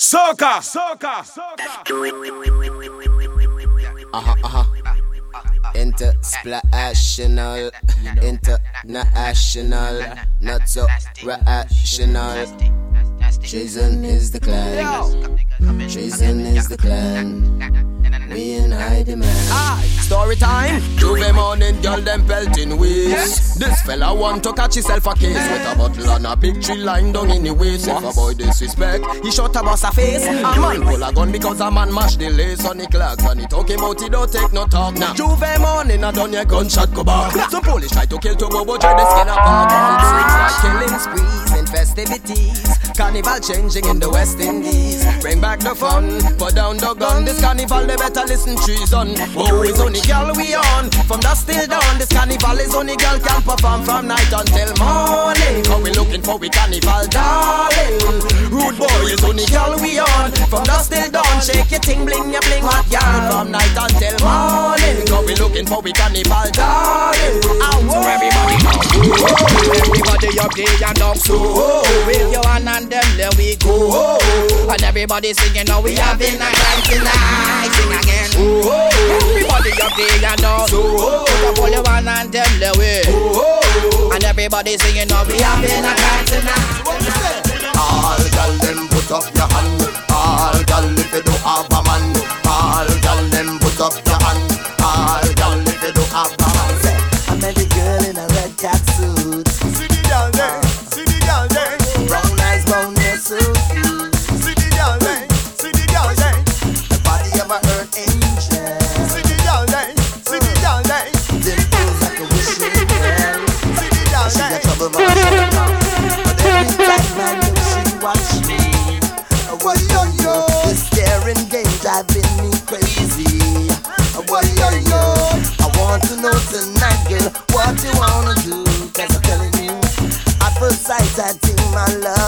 Soca, soca, soca. Uh-huh, uh-huh. Intersplational, international, not so rational. Jason is the clan. Jason is the clan. We in high demand. Aye, story time. J'ouvert morning, girl them pelting waist. This fella want to catch himself a case with a bottle and a big tree line down in the waist. If a boy disrespect, he shot a boss a face. A man pull a gun because a man mash the lace on the clocks and he talking about he don't take no talk now. J'ouvert morning, I done your gunshot go back. Some police try to kill two bobo, try the skin apart. All things like killing sprees and festivities. Carnival changing in the West Indies. Bring back the fun, put down the gun. This carnival, they better listen treason. Oh, it's only girl we on. From dusk till dawn, this carnival is only girl can perform from night until morning. Cause we looking for we carnival, darling. Rude boy is only girl we on. From dusk till dawn, shake your ting, bling your bling hot yarn. From night until morning. Cause we looking for we carnival, darling. So everybody. Everybody up there and down so With your hand and them there we go. And everybody singing now we having a night. Tonight Sing again. Everybody up there and down so Put up all your hand and them there we And everybody singing now we having a night. Tonight All gal them put up your hand. All gal if you do have a man. All gal them put up your hand Met girl in a red catsuit. See the there, see the there Brown eyes, brown hair, so cute. See the there, see the there The body of a earth angel. See the there, see the there Dimples like a wishing well. See the gal She got there trouble, but she But every time I look, she watch me. Why yo yo, staring game driving me crazy. why yo yo I want to know tonight, think my love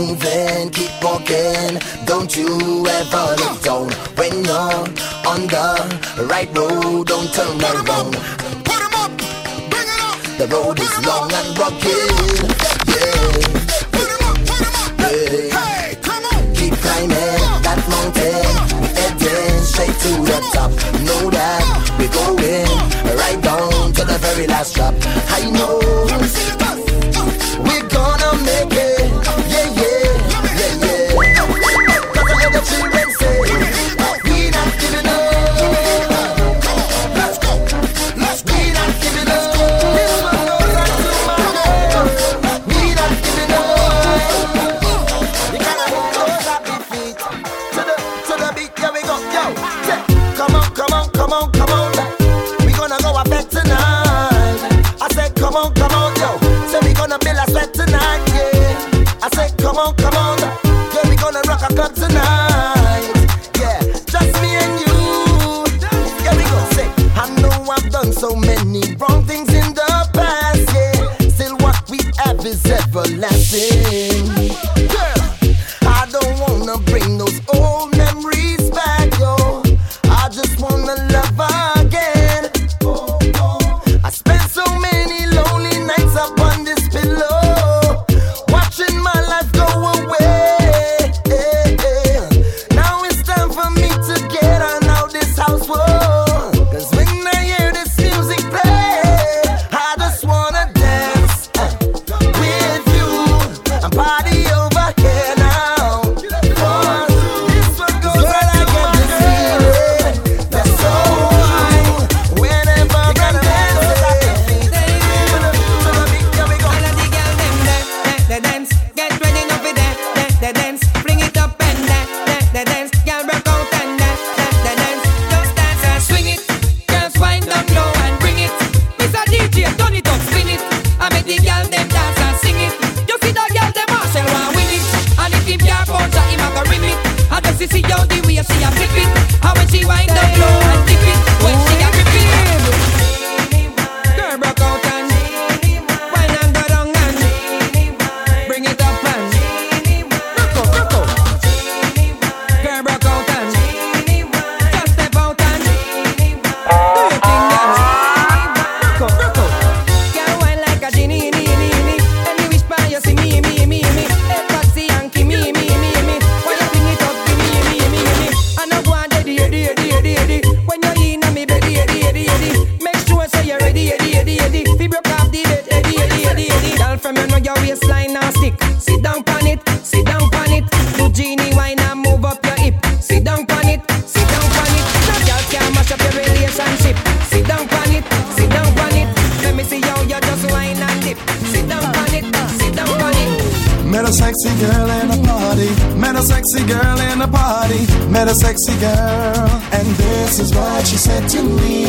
moving, keep walking. Don't you ever look down when you're on the right road. Don't turn around. Put 'em up, bring it up. The road is long and rocky. Met a sexy girl. And this is what she said to me.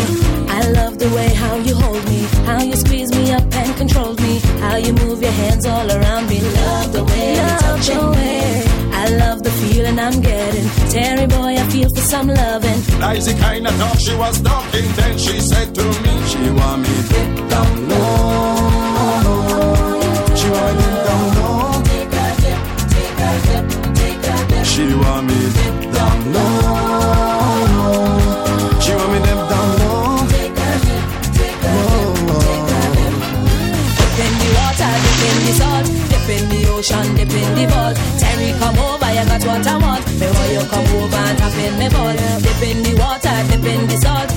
I love the way how you hold me, how you squeeze me up and control me, how you move your hands all around me. Love the way you touch me. I love the feeling I'm getting. Terry boy, I feel for some loving. That's the kind of talk she was talking. Then she said to me, she want me deep down low. She want me deep down low. She want me deep down want me deep down low. Dip in the water, dip in the salt, dip in the ocean, dip in the. Terry, come over, you got want. You come over and tap in me ball. Dip in the water, dip in the salt, dip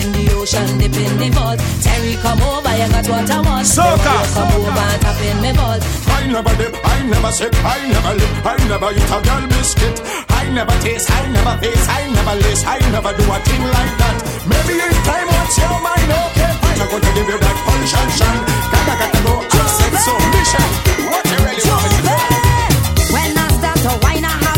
in the ocean, dip in the vault. Terry, come over, you got what I want. Soca. you come over and tap in me ball. I never dip, I never sip, I never lip, I never eat a girl biscuit. I never taste, I never face, I never lace, I never do a thing like that. Maybe in time, what's your mind? Okay, fine, I'm gonna give you that punch and shine. Gotta, gotta go, accept submission. What you really want me to do? When I start to whine, I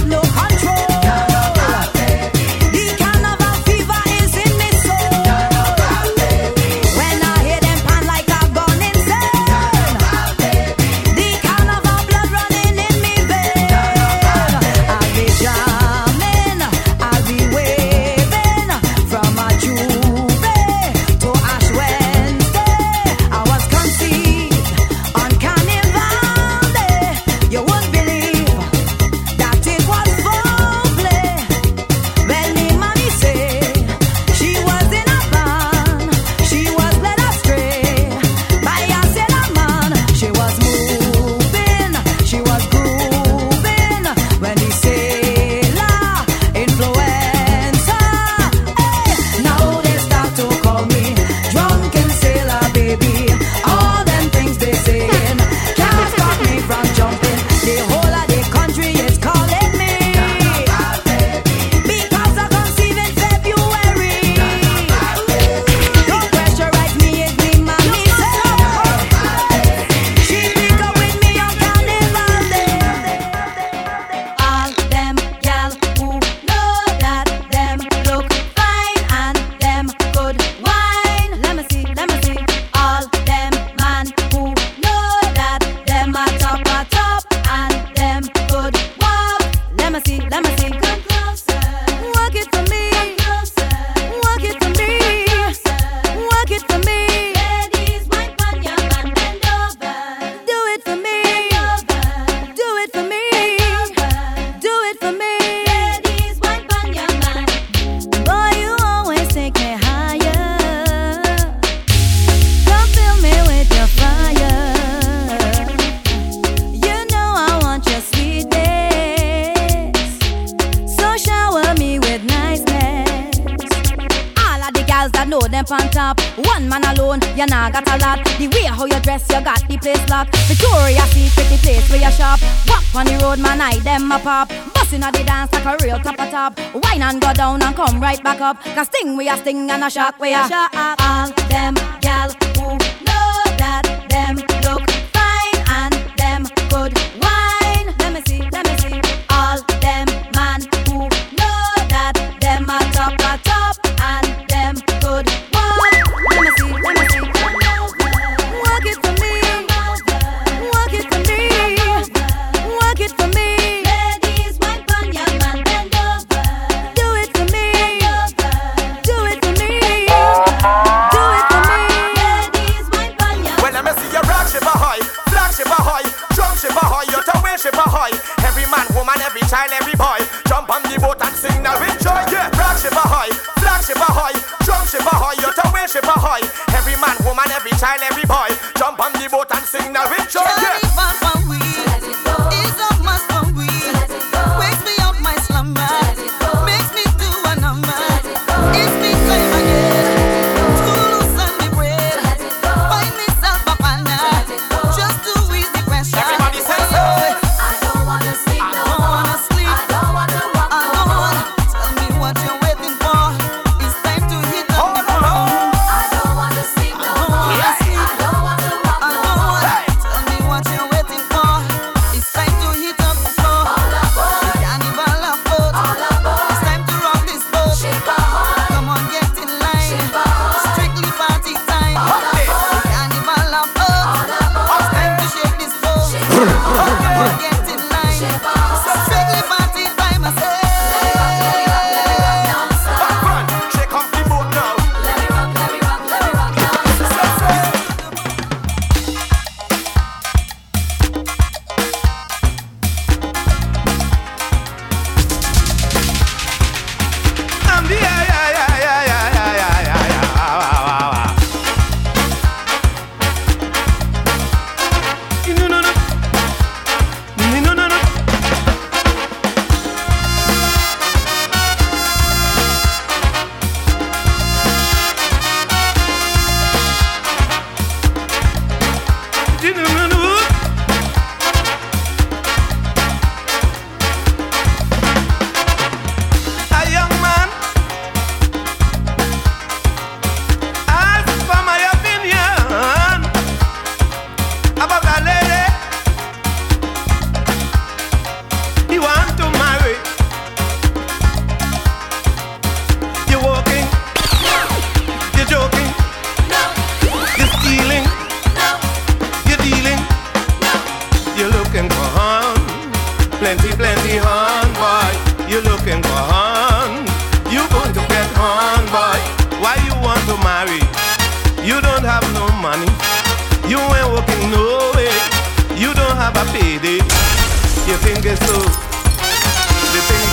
a lot. The way how you dress, you got the place locked. Victoria Secret, the place where you shop. Walk on the road, man, I them a pop. Bustin' at the dance like a real top a top. Wine and go down and come right back up. Cause sting we a sting and a shock we a shock. All them gal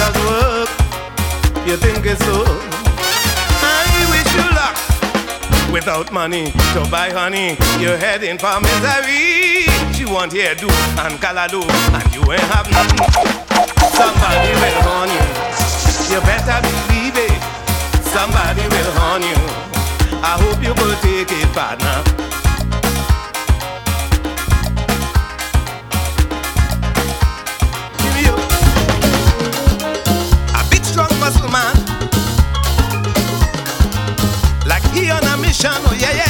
hard work. You think it's so? I wish you luck. Without money to buy honey, you're heading for misery. She want hair do and calado, and you ain't have nothing. Somebody will horn you. You better believe it. Somebody will horn you. I hope you will take it, partner. Yeah, yeah.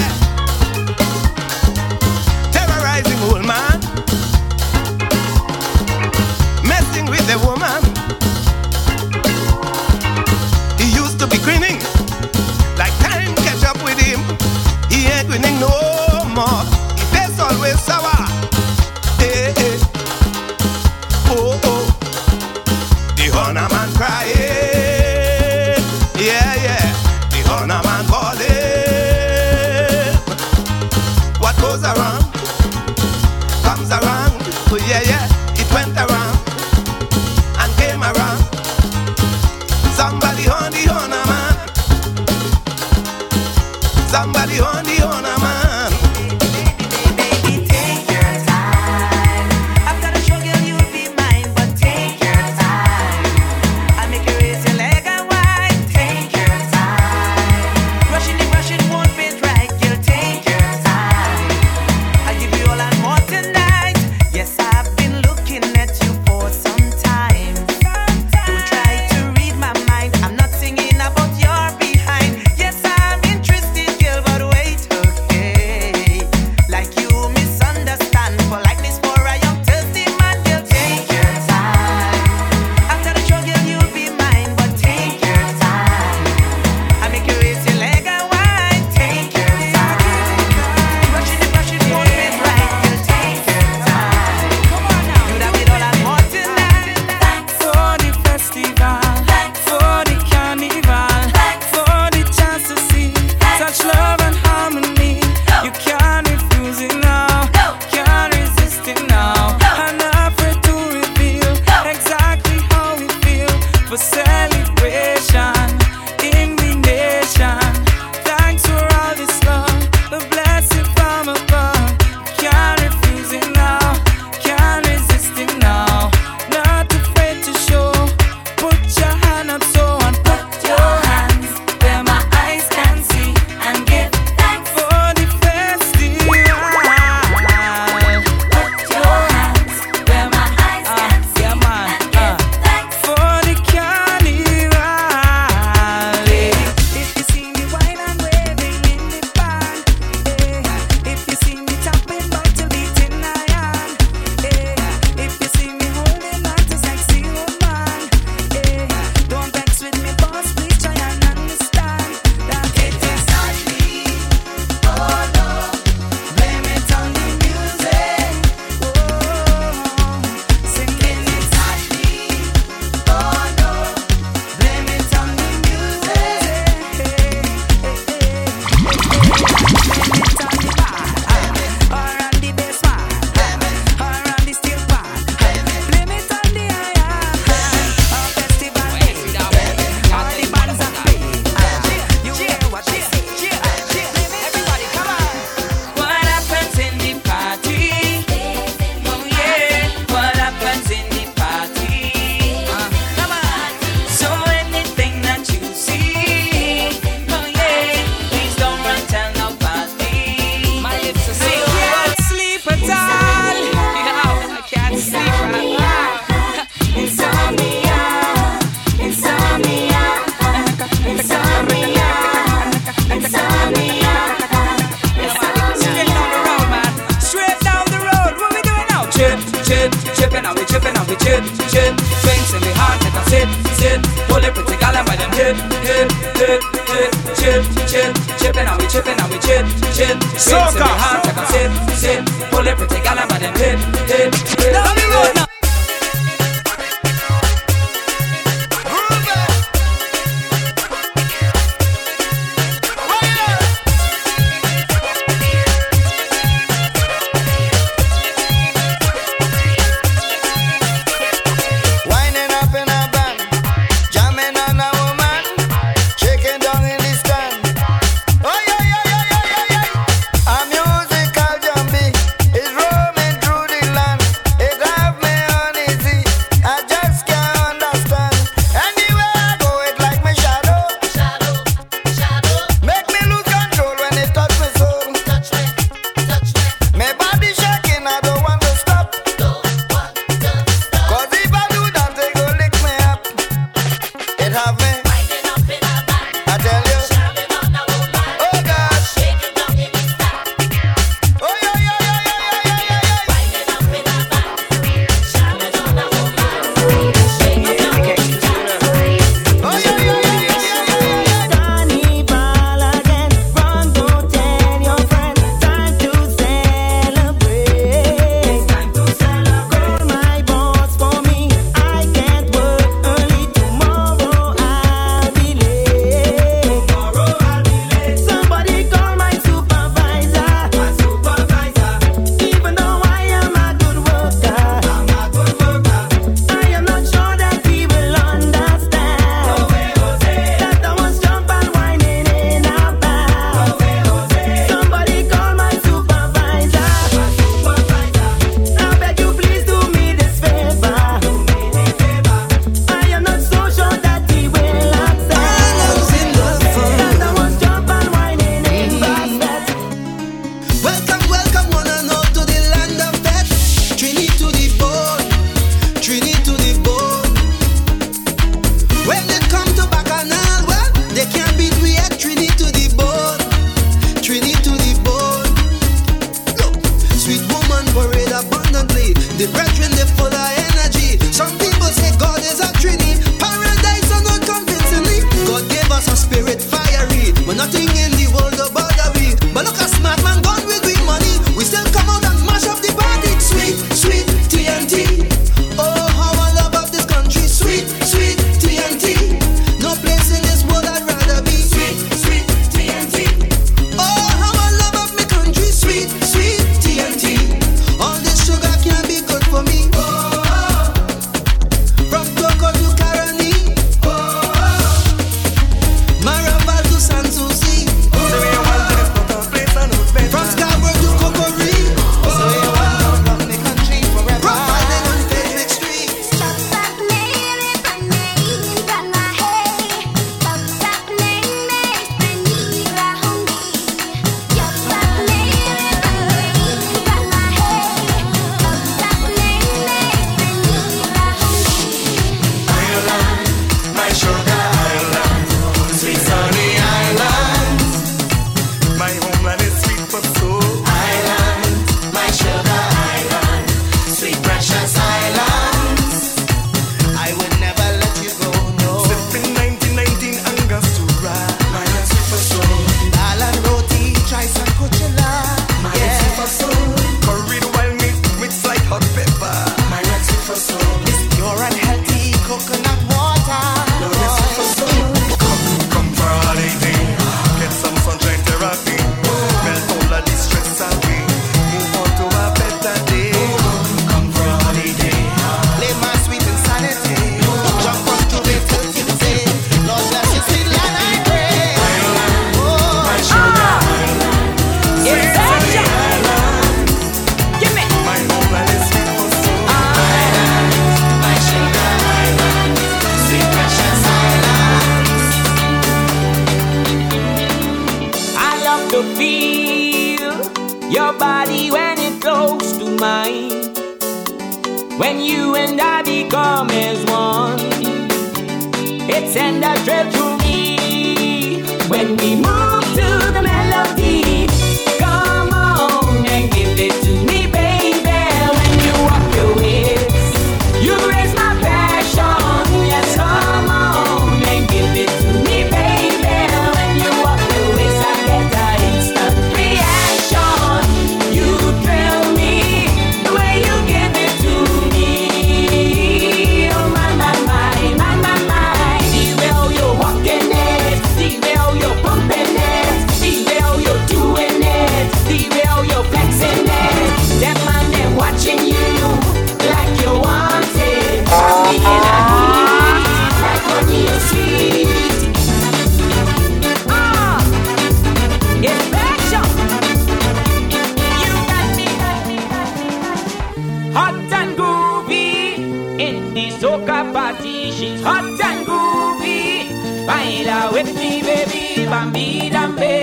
Baby.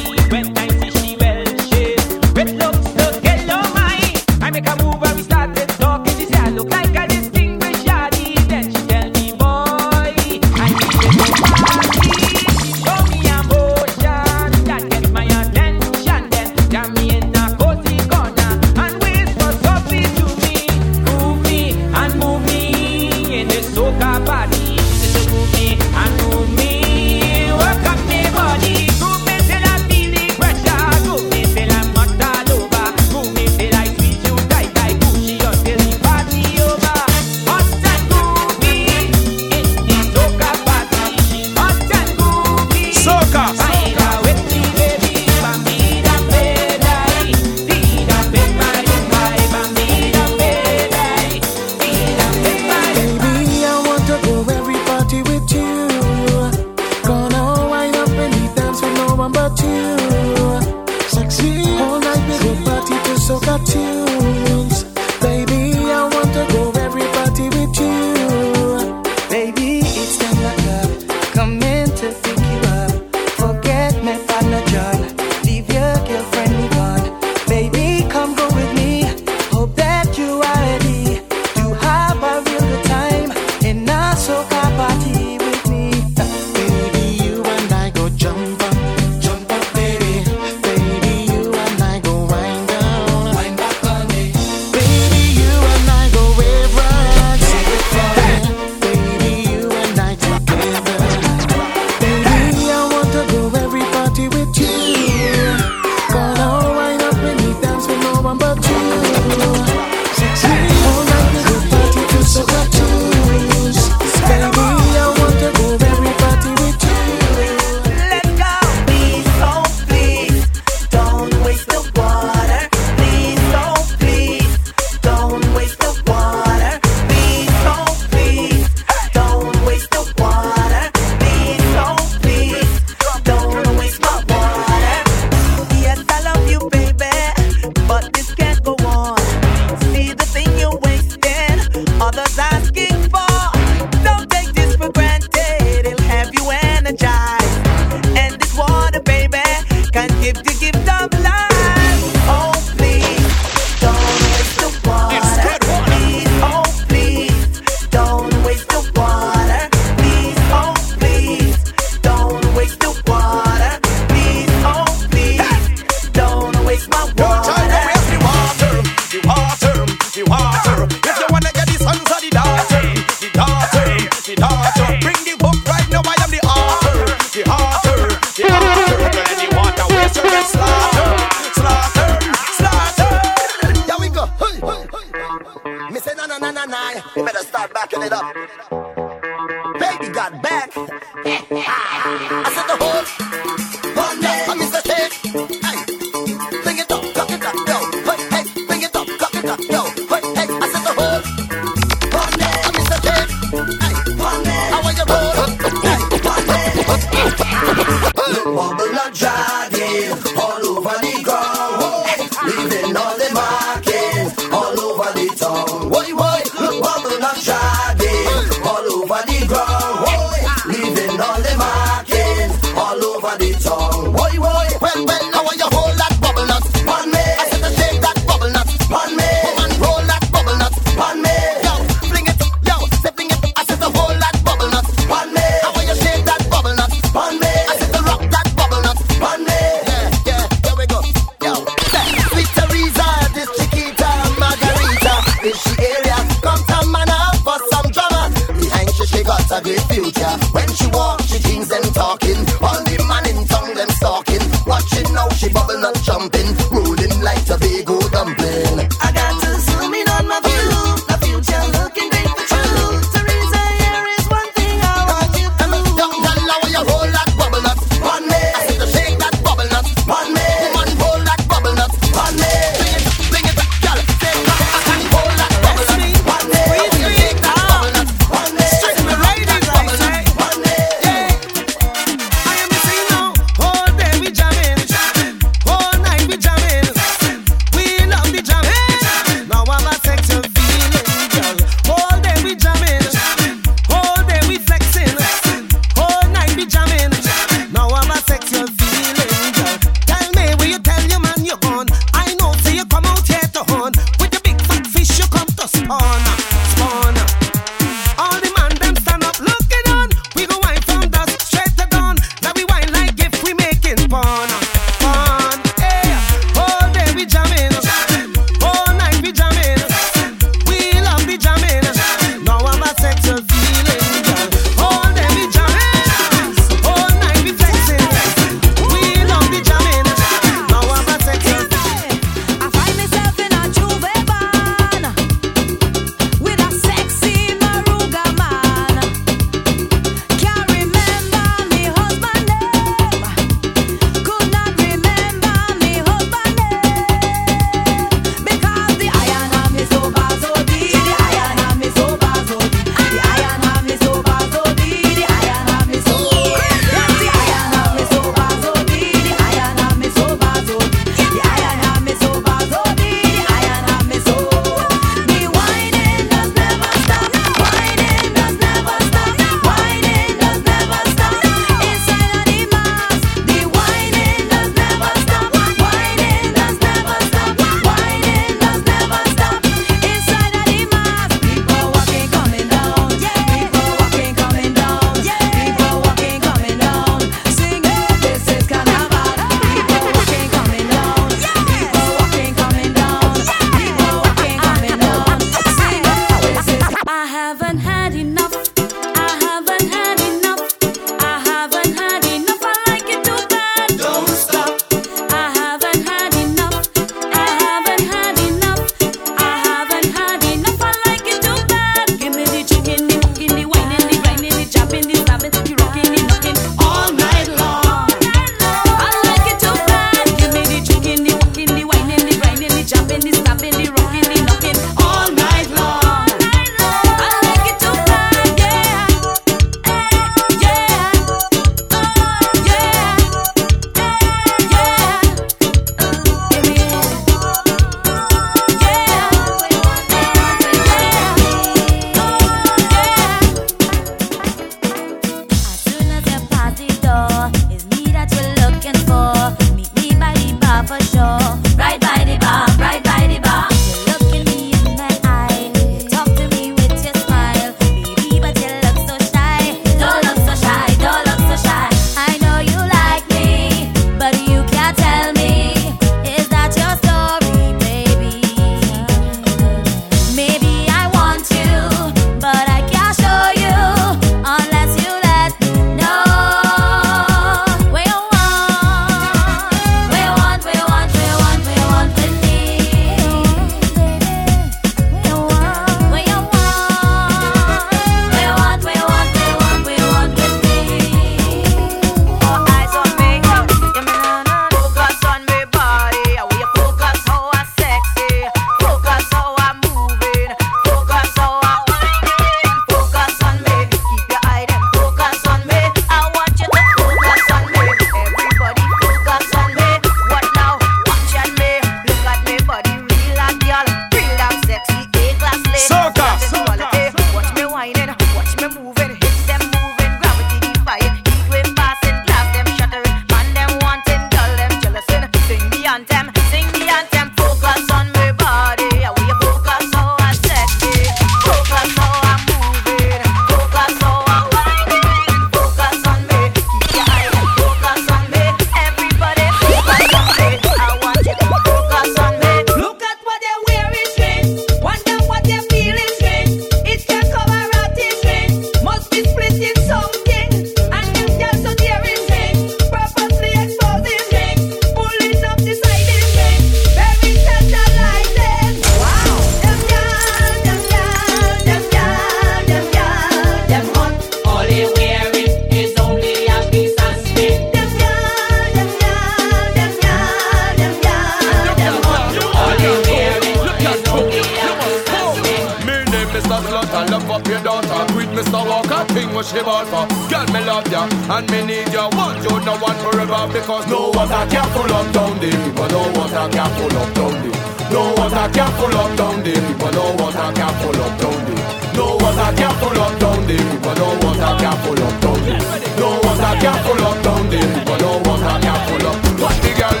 a slut and love up your daughter. Quit Mr. Walker, thing what she bought for. Girl, me love ya and me need ya. One you, no one forever because no one's a careful up down there. People no one's a careful up down there. No one's a careful up down there. People no one's a careful up down there. No one's a careful up down there. People no one's a careful up down there. No one's a careful up down there. People no one's a careful up. What the girl?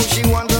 She want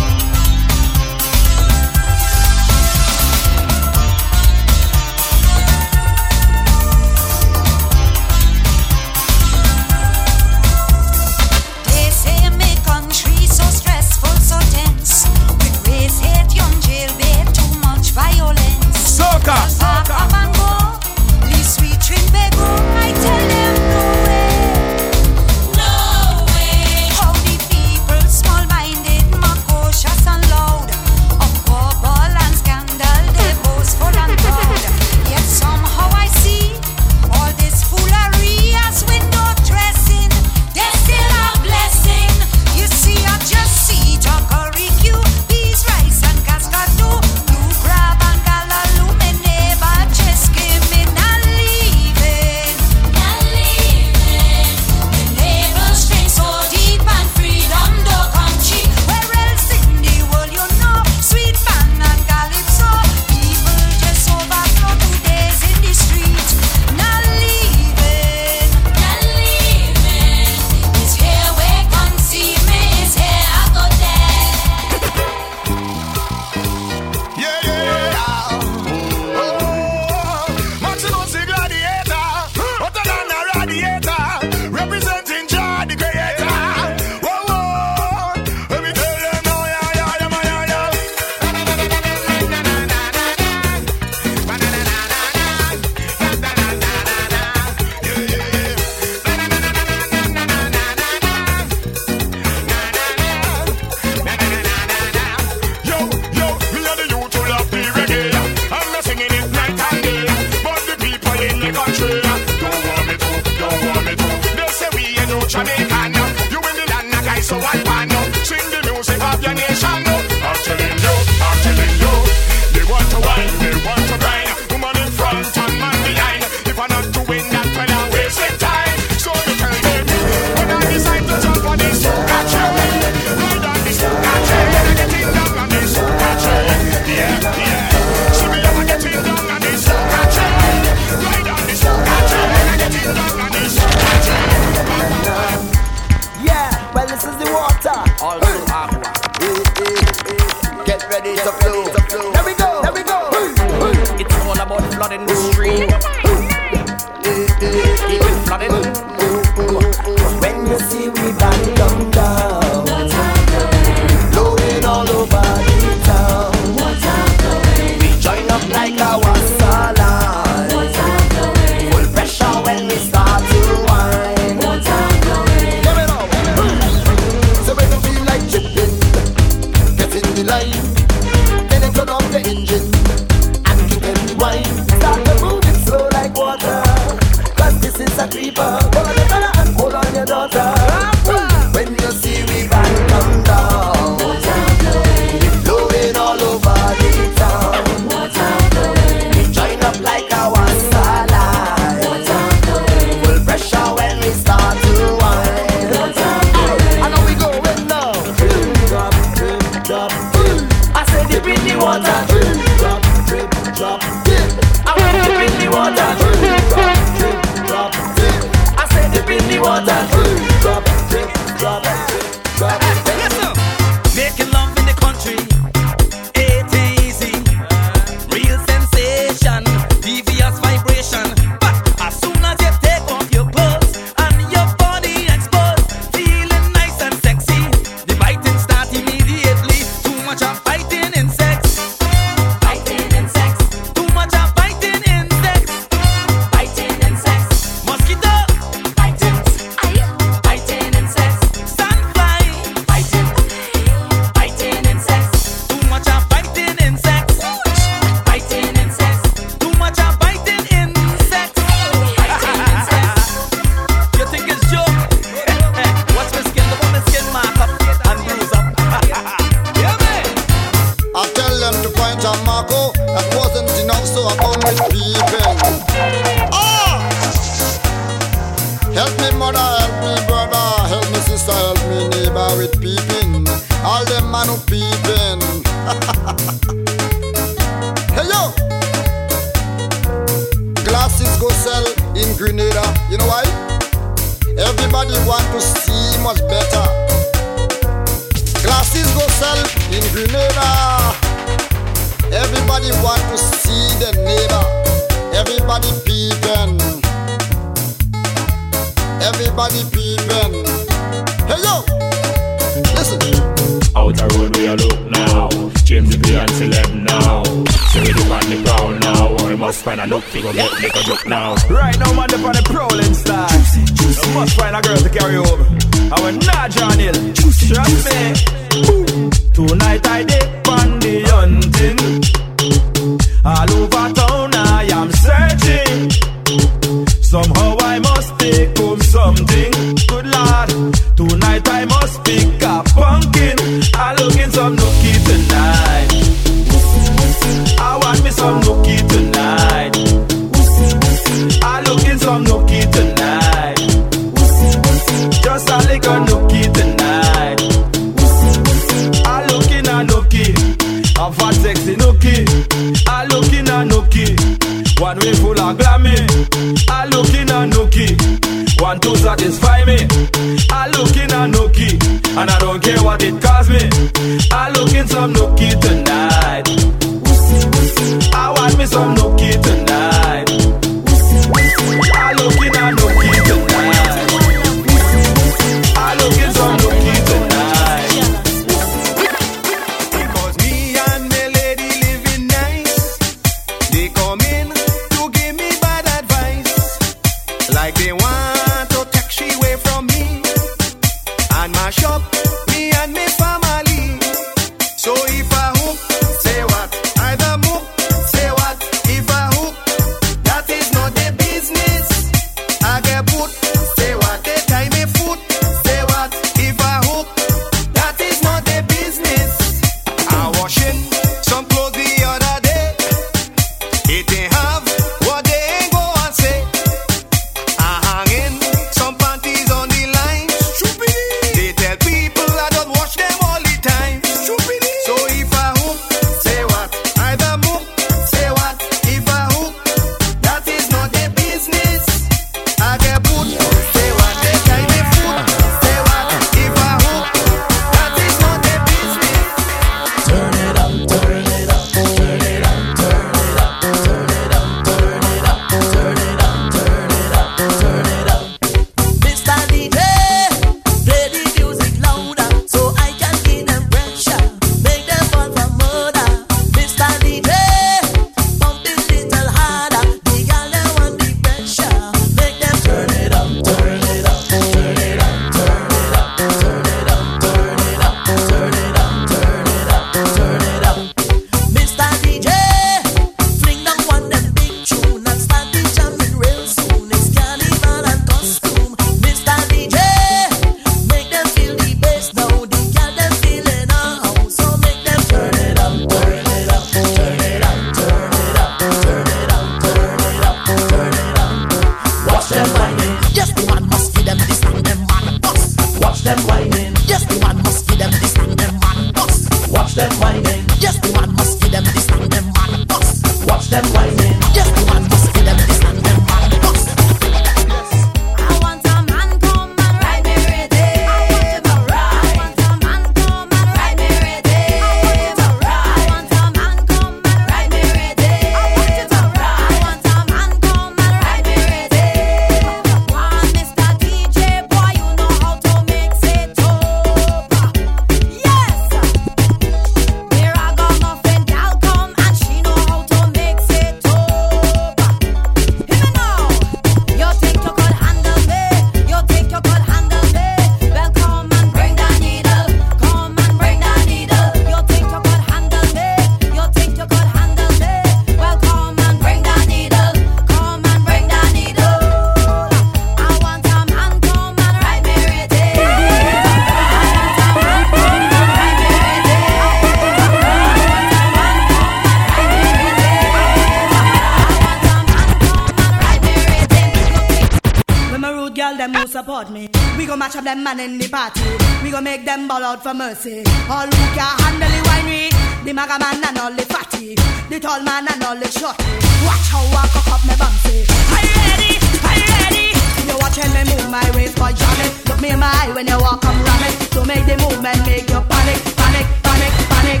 them man in the party. We go make them ball out for mercy. All we can handle the winery, the maga man and all the fatty, the tall man and all the shorty. Watch how I cock up my bumpy. Are you ready? Are you ready? You're watching me move my waist, boy, jam. Look me in my eye when you walk, I'm ramming. So make the movement make you panic, panic, panic, panic.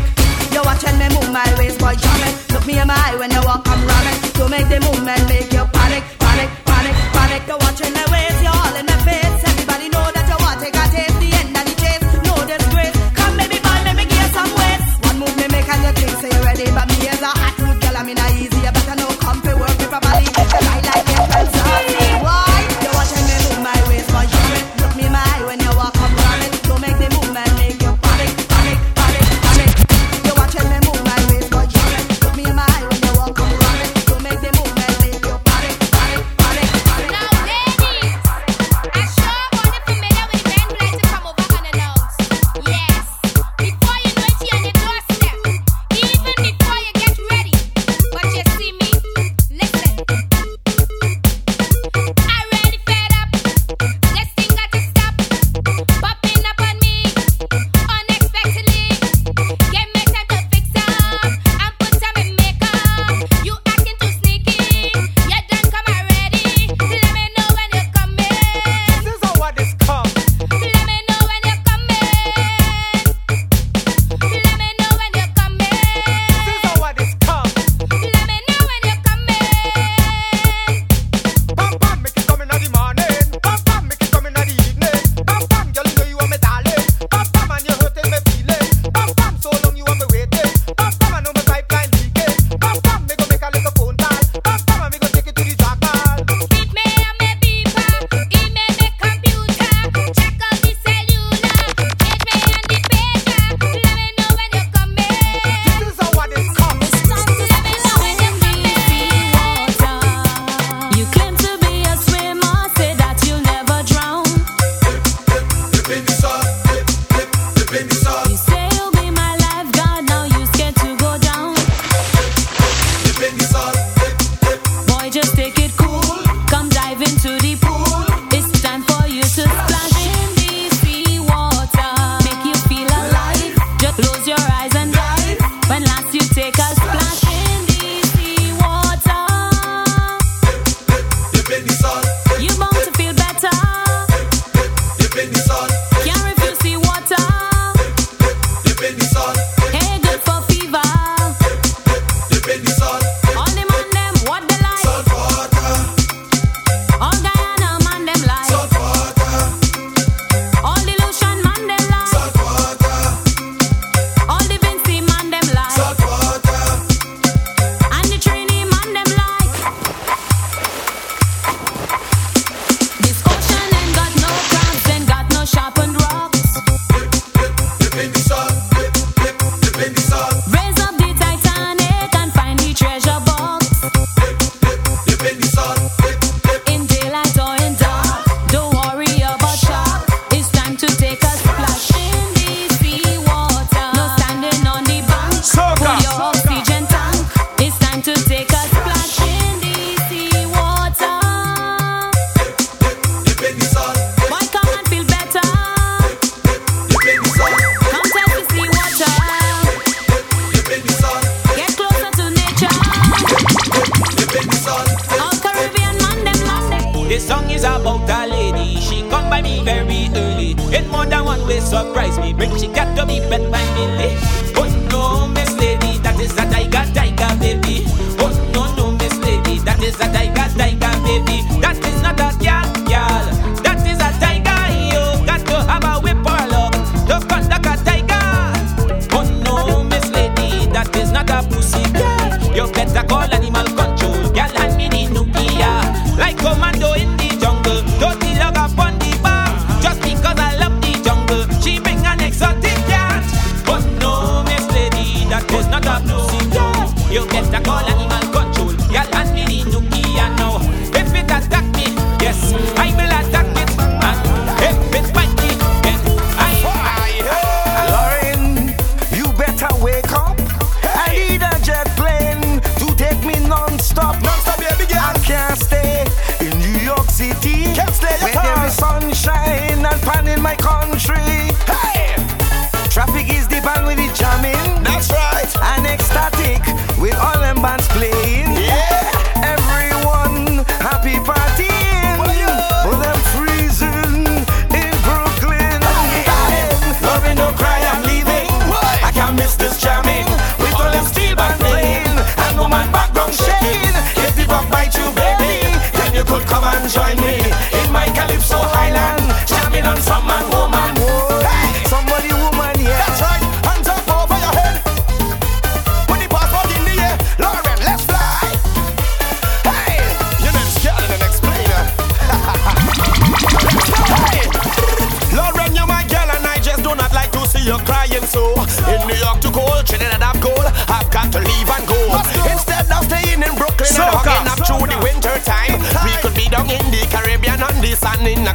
You're watching me move my waist, boy, jam. Look me in my eye when you walk, I'm ramming. So make the movement make you panic, panic, panic, panic. You're watching my waist, you're all in my face.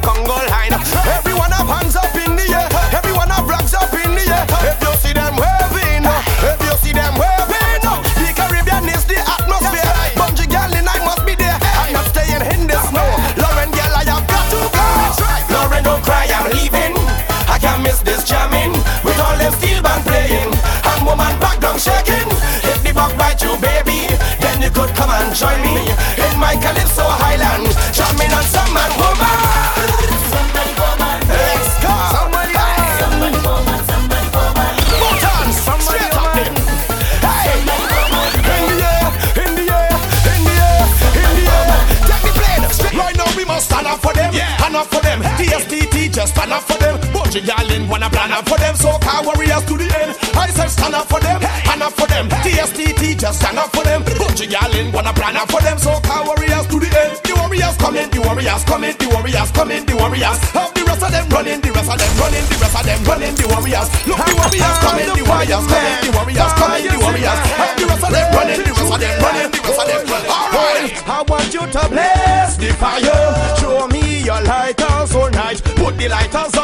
Congo line. Up for them. Soca Warriors to the end. I said stand up for them, stand up for them. DSP teachers stand up for them. Bunch of y'all in wanna plan up for them. Soca Warriors to the end. The warriors coming, the warriors coming, the warriors coming, the warriors. Have the rest of them running, the rest of them running, the rest of them running, the warriors. Look, the warriors coming, the warriors coming, the warriors coming, the warriors. Have the rest of them running, the rest of them running, the rest of them running. Alright, I want you to bless the fire. Show me your lighters all night. Put the lighters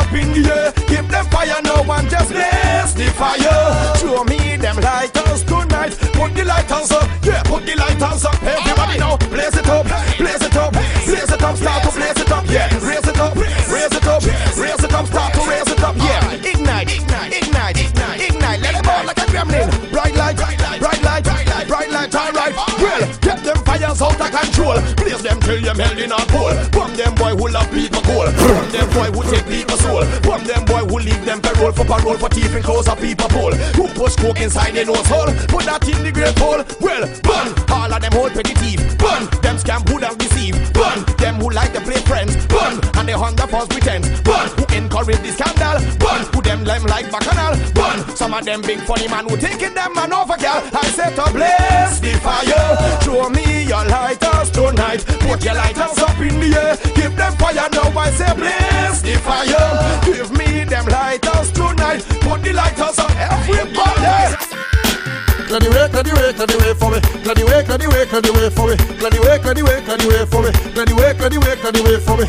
fire. Show me them lighters tonight. Put the lighters up, yeah, put the lighters up. Everybody now, blaze it up, blaze it up, blaze it up, start to blaze it up, yeah. Raise it up, raise it up, raise it up, start to raise it up, yeah. Ignite, ignite, ignite, ignite, ignite. Let it burn like a gremlin. Bright light, bright light, bright light, alright. Well, get them fires out of control. Blaze them till you're melting on pole. Bomb them boy who love people cool. Bomb them boy who take people soul. Bomb them boy who leave them parole for parole for thief and close up people pole. Who push coke inside their nose hole. Put that in the great hole. Well, burn all of them old petty thief. Burn them scam who don't deceive. Burn them who like to play friends. Burn and they hunger false pretense. Burn who encourage the scandal. Burn who them lime like bacchanal. Burn some of them big funny man who taking them man over girl. I set to bless the fire. Show me your lighters tonight. Put your lighters up in the air. Give them fire now. I say bless the fire. Clear the way, clear the way, clear the way for me. Clear the way, clear the way, clear the way for me. Clear the way, clear the way, clear the way for me. Clear the way, clear the way, clear the way for me.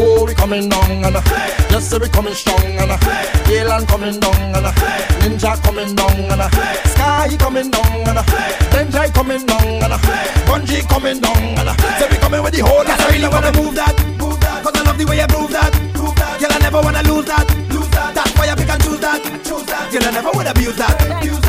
Oh, we coming down and uh, yes, we coming strong and uh, Galen coming down and uh, Ninja coming down and uh, Sky coming down and uh, Benjai coming down and uh, Bunji coming down and uh, say we coming with the whole. Cause I really wanna move that, move that. Cause I love the way you move that, move that. Girl, I never wanna lose that, lose that. That's why I pick and choose that, choose that. Girl, I never would abuse that, abuse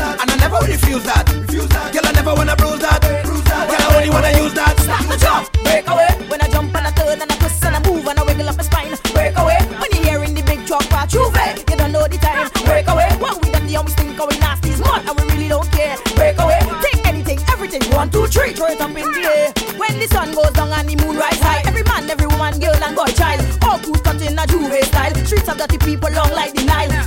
never refuse that. Refuse that. Girl, I never wanna bruise that. Girl, I only wanna use that. Stop the jump, break away. When I jump and I turn and I twist and I move and I wiggle up my spine, break away. When you hear in the big truck, I choose way, You don't know the time, break away. What we done, the only thing going nasty is mud and we really don't care, break away. Take anything, everything, one, two, three, throw it up in the air. When the sun goes down and the moon rises high, every man, every woman, girl and boy, child, all who's cut in a J'ouvert style. Streets are dirty people long like the Nile.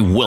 Willan.